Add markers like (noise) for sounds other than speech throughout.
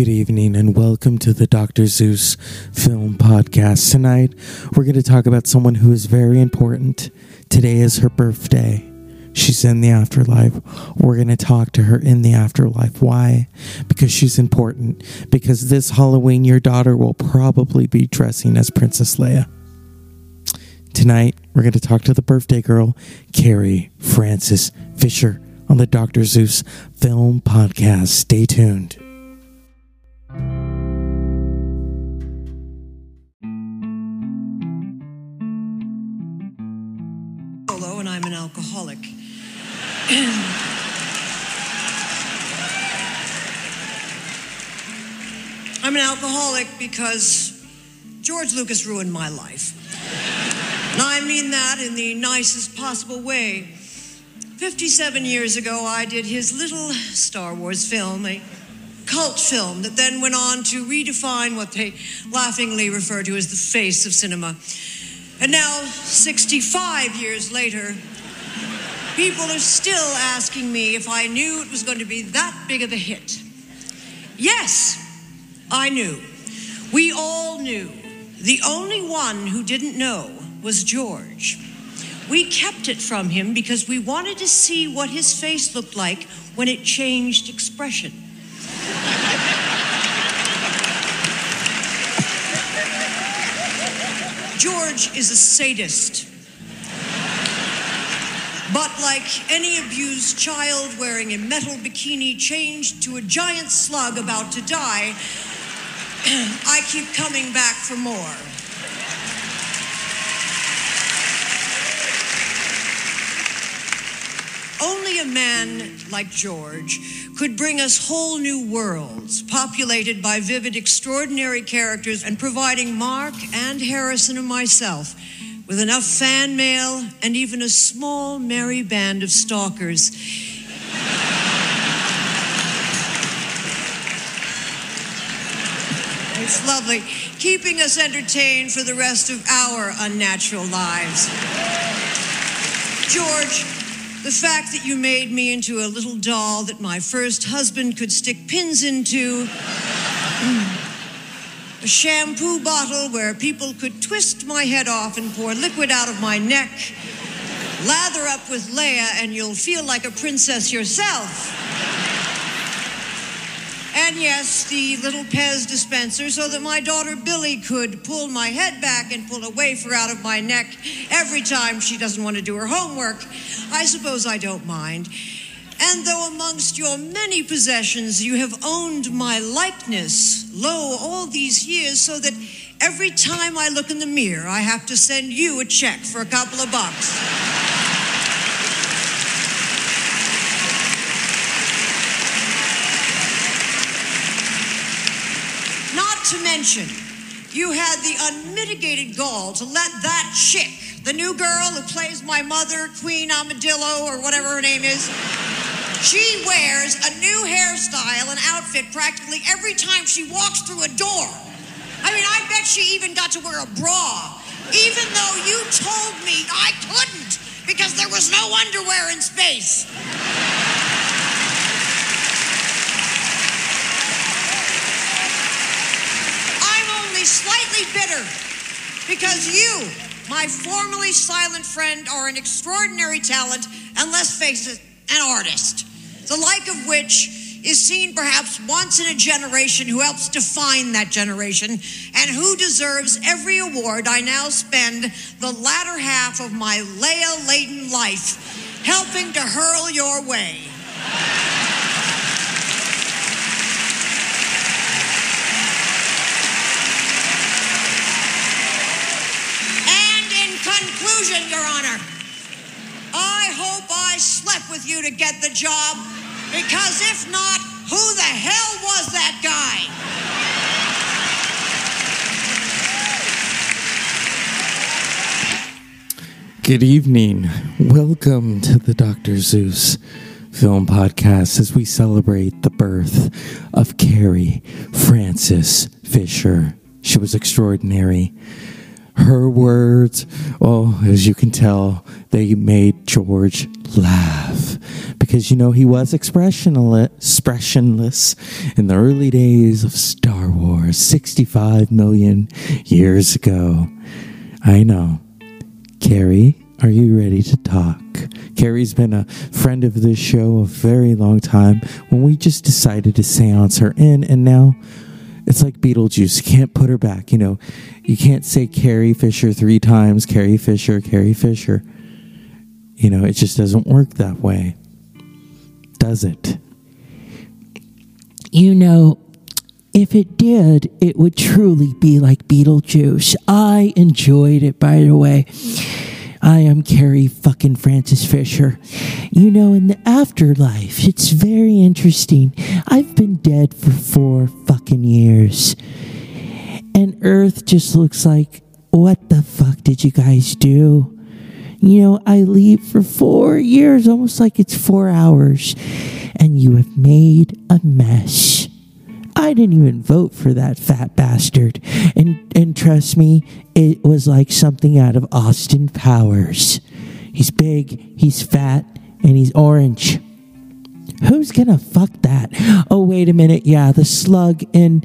Good evening and welcome to the Dr. Zeus Film Podcast. Tonight, we're going to talk about someone who is very important. Today is her birthday. She's in the afterlife. We're going to talk to her in the afterlife. Why? Because she's important. Because this Halloween, your daughter will probably be dressing as Princess Leia. Tonight, we're going to talk to the birthday girl, Carrie Frances Fisher, on the Dr. Zeus Film Podcast. Stay tuned. (clears throat) I'm an alcoholic because George Lucas ruined my life. And I mean that in the nicest possible way. 57 years ago, I did his little Star Wars film, a cult film that then went on to redefine what they laughingly refer to as the face of cinema. And now, 65 years later, people are still asking me if I knew it was going to be that big of a hit. Yes, I knew. We all knew. The only one who didn't know was George. We kept it from him because we wanted to see what his face looked like when it changed expression. George is a sadist. But like any abused child wearing a metal bikini changed to a giant slug about to die, (clears throat) I keep coming back for more. Only a man like George could bring us whole new worlds, populated by vivid, extraordinary characters, and providing Mark and Harrison and myself with enough fan mail and even a small, merry band of stalkers. It's lovely, keeping us entertained for the rest of our unnatural lives. George, the fact that you made me into a little doll that my first husband could stick pins into, a shampoo bottle where people could twist my head off and pour liquid out of my neck, lather up with Leia, and you'll feel like a princess yourself. And yes, the little Pez dispenser so that my daughter Billie could pull my head back and pull a wafer out of my neck every time she doesn't want to do her homework. I suppose I don't mind. And though amongst your many possessions you have owned my likeness, lo, all these years, so that every time I look in the mirror, I have to send you a check for a couple of bucks. Not to mention, you had the unmitigated gall to let that chick, the new girl who plays my mother, Queen Amadillo, or whatever her name is, she wears a new hairstyle and outfit practically every time she walks through a door. I mean, I bet she even got to wear a bra, even though you told me I couldn't because there was no underwear in space. I'm only slightly bitter because you, my formerly silent friend, are an extraordinary talent and let's face it, an artist. The like of which is seen perhaps once in a generation who helps define that generation and who deserves every award I now spend the latter half of my Leia laden life helping to hurl your way. And in conclusion, Your Honor, I hope I slept with you to get the job, because if not, who the hell was that guy? Good evening. Welcome to the Dr. Zeus Film Podcast as we celebrate the birth of Carrie Frances Fisher. She was extraordinary. Her words, oh, as you can tell, they made George laugh because you know he was expressionless, in the early days of Star Wars 65 million years ago. I know. Carrie, are you ready to talk? Carrie's been a friend of this show a very long time when we just decided to seance her in, and now it's like Beetlejuice. You can't put her back. You know, you can't say Carrie Fisher three times, Carrie Fisher, Carrie Fisher. You know, it just doesn't work that way. Does it? You know, if it did, it would truly be like Beetlejuice. I enjoyed it, by the way. I am Carrie fucking Frances Fisher. You know, in the afterlife, it's very interesting. I've been dead for four fucking years. And Earth just looks like, what the fuck did you guys do? You know, I leave for four years, almost like it's four hours, and you have made a mess. I didn't even vote for that fat bastard. And and trust me, it was like something out of Austin Powers. He's big, he's fat, and he's orange. Who's gonna fuck that? Oh, wait a minute. Yeah, the slug in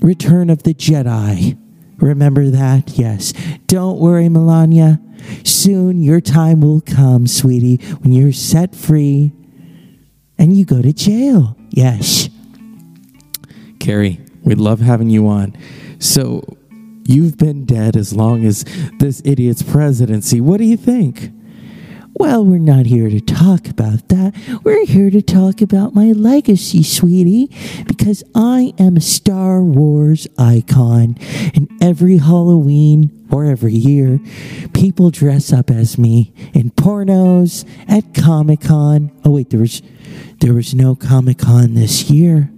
Return of the Jedi. Remember that? Yes. Don't worry, Melania. Soon your time will come, sweetie, when you're set free and you go to jail. Yes. Carrie, we love having you on. So, you've been dead as long as this idiot's presidency. What do you think? Well, we're not here to talk about that. We're here to talk about my legacy, sweetie, because I am a Star Wars icon. And every Halloween or every year, people dress up as me in pornos at Comic Con. Oh wait, there was there was no Comic Con this year.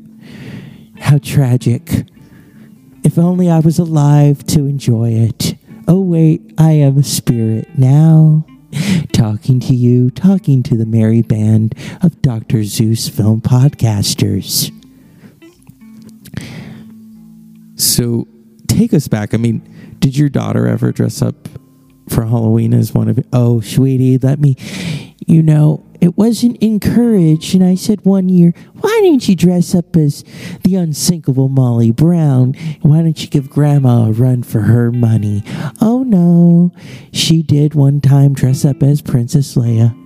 How tragic. If only I was alive to enjoy it. Oh wait, I am a spirit now talking to you, talking to the merry band of Dr. Zeus film podcasters. So, take us back. I mean, did your daughter ever dress up for Halloween as one of Oh, sweetie, let me you know, it wasn't encouraged. And I said one year, why didn't you dress up as the unsinkable Molly Brown? Why don't you give Grandma a run for her money? Oh no, she did one time dress up as Princess Leia.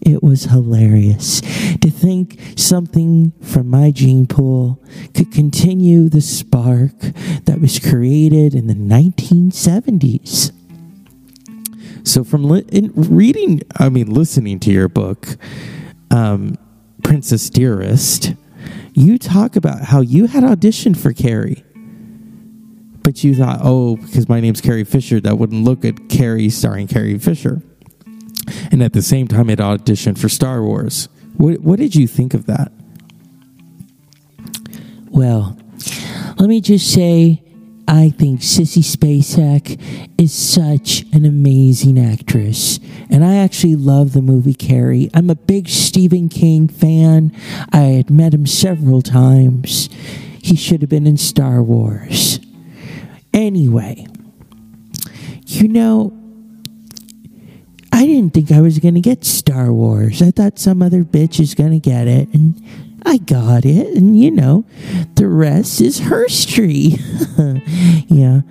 It was hilarious to think something from my gene pool could continue the spark that was created in the 1970s. So from li- in reading, I mean, listening to your book, um, Princess Diarist, you talk about how you had auditioned for Carrie, but you thought, oh, because my name's Carrie Fisher, that wouldn't look at Carrie starring Carrie Fisher. And at the same time, it auditioned for Star Wars. What, what did you think of that? Well, let me just say I think Sissy Spacek is such an amazing actress. And I actually love the movie Carrie. I'm a big Stephen King fan. I had met him several times. He should have been in Star Wars. Anyway, you know, I didn't think I was going to get Star Wars. I thought some other bitch is going to get it. And I got it, and you know, the rest is history. (laughs) yeah.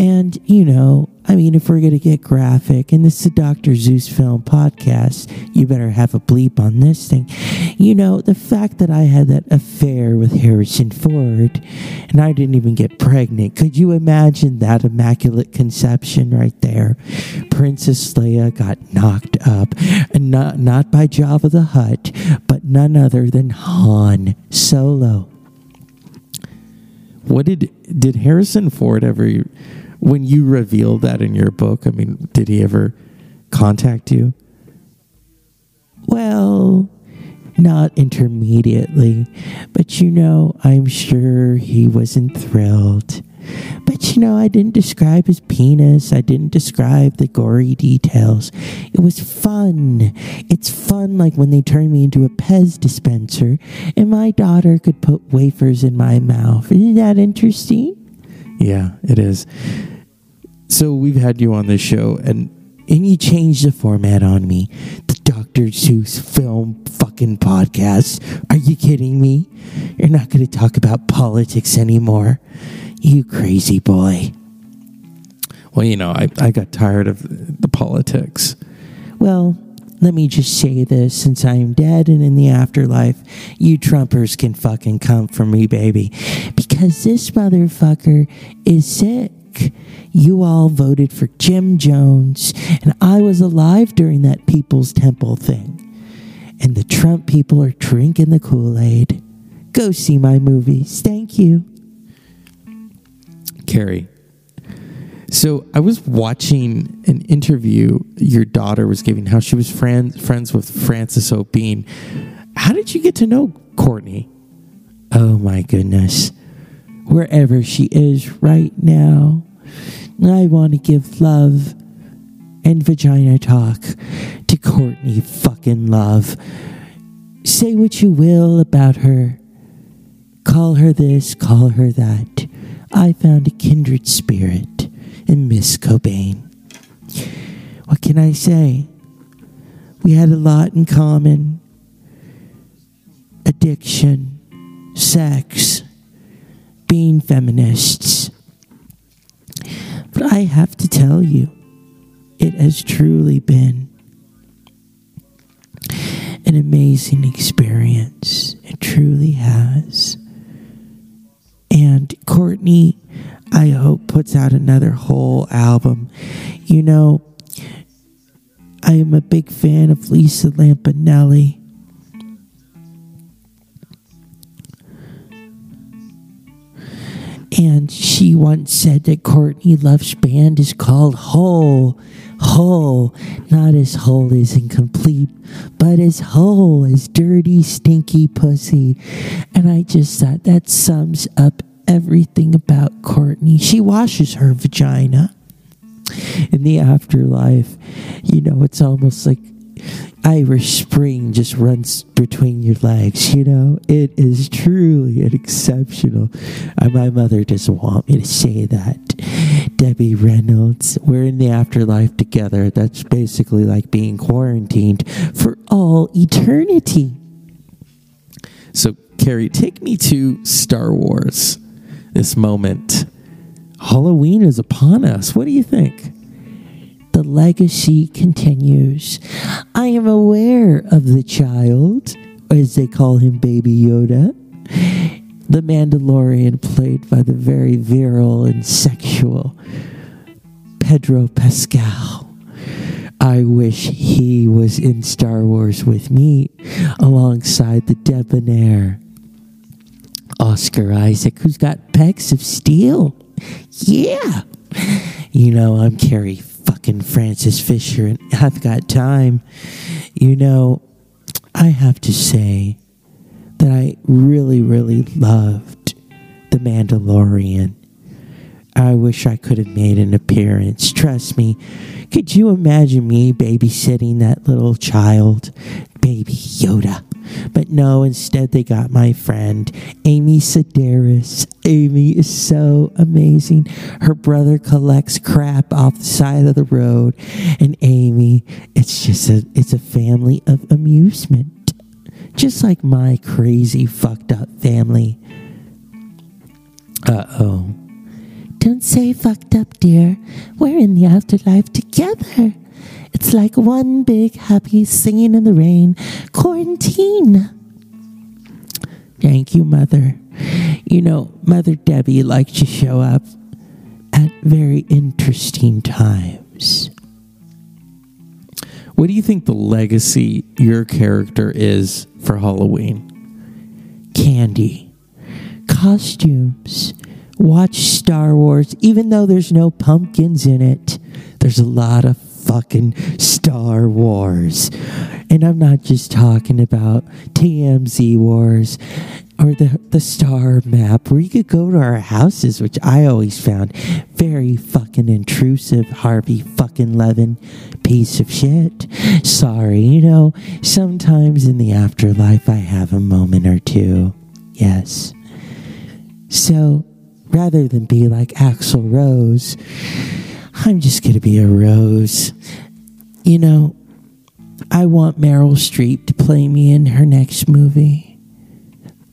And, you know, I mean, if we're going to get graphic, and this is a Dr. Zeus film podcast, you better have a bleep on this thing. You know, the fact that I had that affair with Harrison Ford and I didn't even get pregnant, could you imagine that immaculate conception right there? Princess Leia got knocked up, and not, not by Jabba the Hutt, but none other than Han Solo. What did did Harrison Ford ever when you revealed that in your book, I mean, did he ever contact you? Well, not intermediately, but you know, I'm sure he wasn't thrilled. But you know, I didn't describe his penis. I didn't describe the gory details. It was fun. It's fun like when they turned me into a Pez dispenser and my daughter could put wafers in my mouth. Isn't that interesting? Yeah, it is. So we've had you on this show, and and you changed the format on me. The Dr. Zeus film fucking podcast. Are you kidding me? You're not going to talk about politics anymore. You crazy boy. Well, you know, I, I got tired of the politics. Well, let me just say this since I am dead and in the afterlife, you Trumpers can fucking come for me, baby. Because this motherfucker is sick. You all voted for Jim Jones, and I was alive during that People's Temple thing. And the Trump people are drinking the Kool Aid. Go see my movies. Thank you. Carrie. So I was watching an interview your daughter was giving, how she was friend, friends with Francis O'Bean. How did you get to know Courtney? Oh my goodness. Wherever she is right now, I want to give love and vagina talk to Courtney fucking Love. Say what you will about her. Call her this, call her that. I found a kindred spirit in Miss Cobain. What can I say? We had a lot in common addiction, sex, being feminists. But I have to tell you, it has truly been an amazing experience. It truly has. And Courtney, I hope, puts out another whole album. You know, I am a big fan of Lisa Lampanelli. And she once said that Courtney Love's band is called Hole. Hole. Not as whole as incomplete, but as whole as dirty, stinky pussy. And I just thought that sums up everything about Courtney. She washes her vagina. In the afterlife, you know, it's almost like Irish Spring just runs between your legs, you know? It is truly an exceptional. Uh, my mother doesn't want me to say that. Debbie Reynolds, we're in the afterlife together. That's basically like being quarantined for all eternity. So, Carrie, take me to Star Wars. This moment. Halloween is upon us. What do you think? the legacy continues. I am aware of the child, as they call him Baby Yoda, the Mandalorian, played by the very virile and sexual Pedro Pascal. I wish he was in Star Wars with me alongside the debonair Oscar Isaac, who's got pecs of steel. Yeah. You know, I'm Carrie fucking Frances Fisher and I've got time. You know, I have to say that I really, really loved The Mandalorian. I wish I could have made an appearance. Trust me. Could you imagine me babysitting that little child? Baby Yoda. But no, instead they got my friend, Amy Sedaris. Amy is so amazing. Her brother collects crap off the side of the road. And Amy, it's just a it's a family of amusement. Just like my crazy fucked up family. Uh oh. Don't say fucked up, dear. We're in the afterlife together. It's like one big happy singing in the rain quarantine. Thank you, Mother. You know, Mother Debbie likes to show up at very interesting times. What do you think the legacy your character is for Halloween? Candy, costumes, watch Star Wars, even though there's no pumpkins in it. There's a lot of fucking Star Wars. And I'm not just talking about TMZ Wars or the, the star map where you could go to our houses, which I always found very fucking intrusive. Harvey fucking Levin, piece of shit. Sorry, you know, sometimes in the afterlife I have a moment or two. Yes. So rather than be like Axl Rose, I'm just going to be a rose. You know, I want Meryl Streep to play me in her next movie.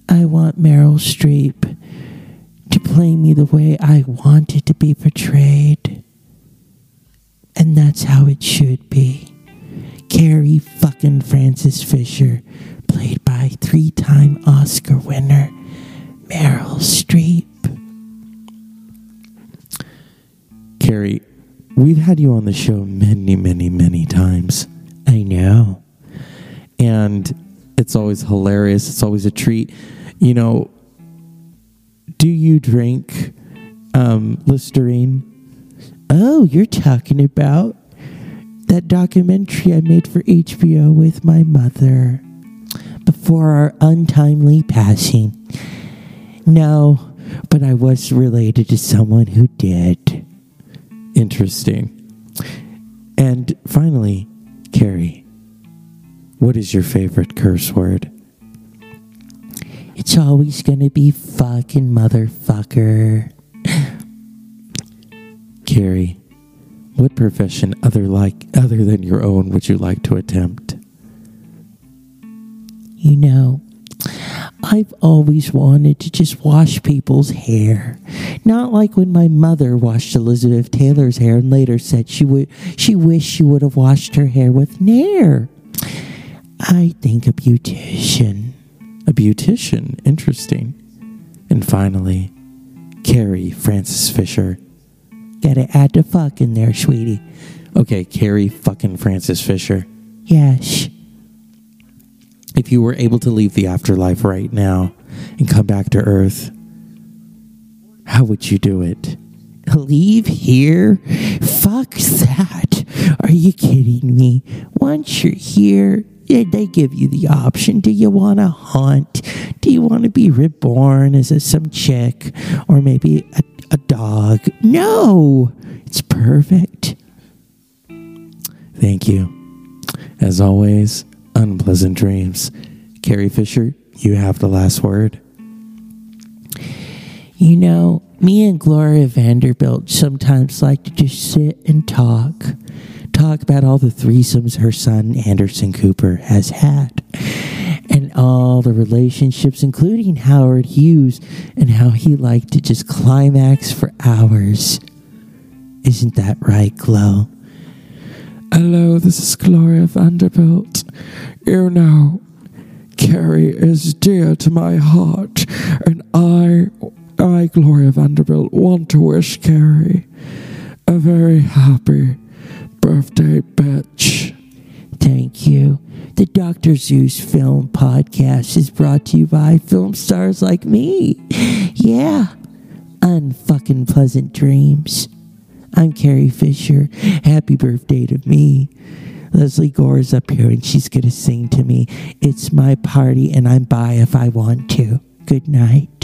I want Meryl Streep to play me the way I want it to be portrayed. And that's how it should be. Carrie fucking Frances Fisher, played by three time Oscar winner Meryl Streep. Carrie, we've had you on the show many, many, many times. I know. And it's always hilarious. It's always a treat. You know, do you drink um, Listerine? Oh, you're talking about that documentary I made for HBO with my mother before our untimely passing. No, but I was related to someone who did. Interesting. And finally, Carrie, what is your favorite curse word? It's always gonna be fucking motherfucker. Carrie, what profession other like other than your own would you like to attempt? You know, I've always wanted to just wash people's hair. Not like when my mother washed Elizabeth Taylor's hair and later said she would she wished she would have washed her hair with Nair. I think a beautician. A beautician. Interesting. And finally, Carrie Frances Fisher. Gotta add the fuck in there, sweetie. Okay, Carrie fucking Frances Fisher. Yes. If you were able to leave the afterlife right now and come back to Earth, how would you do it? Leave here? Fuck that. Are you kidding me? Once you're here, they give you the option. Do you want to haunt? Do you want to be reborn as a, some chick or maybe a, a dog? No, it's perfect. Thank you. As always, unpleasant dreams. Carrie Fisher, you have the last word. You know, me and Gloria Vanderbilt sometimes like to just sit and talk. Talk about all the threesomes her son Anderson Cooper has had. And all the relationships, including Howard Hughes, and how he liked to just climax for hours. Isn't that right, Glo? Hello, this is Gloria Vanderbilt. You know, Carrie is dear to my heart, and I, I, Gloria Vanderbilt, want to wish Carrie a very happy birthday, bitch. Thank you. The Dr. Zeus Film Podcast is brought to you by film stars like me. Yeah, unfucking pleasant dreams. I'm Carrie Fisher. Happy birthday to me. Lesley Gore is up here and she's going to sing to me. It's my party and I'm by if I want to. Good night.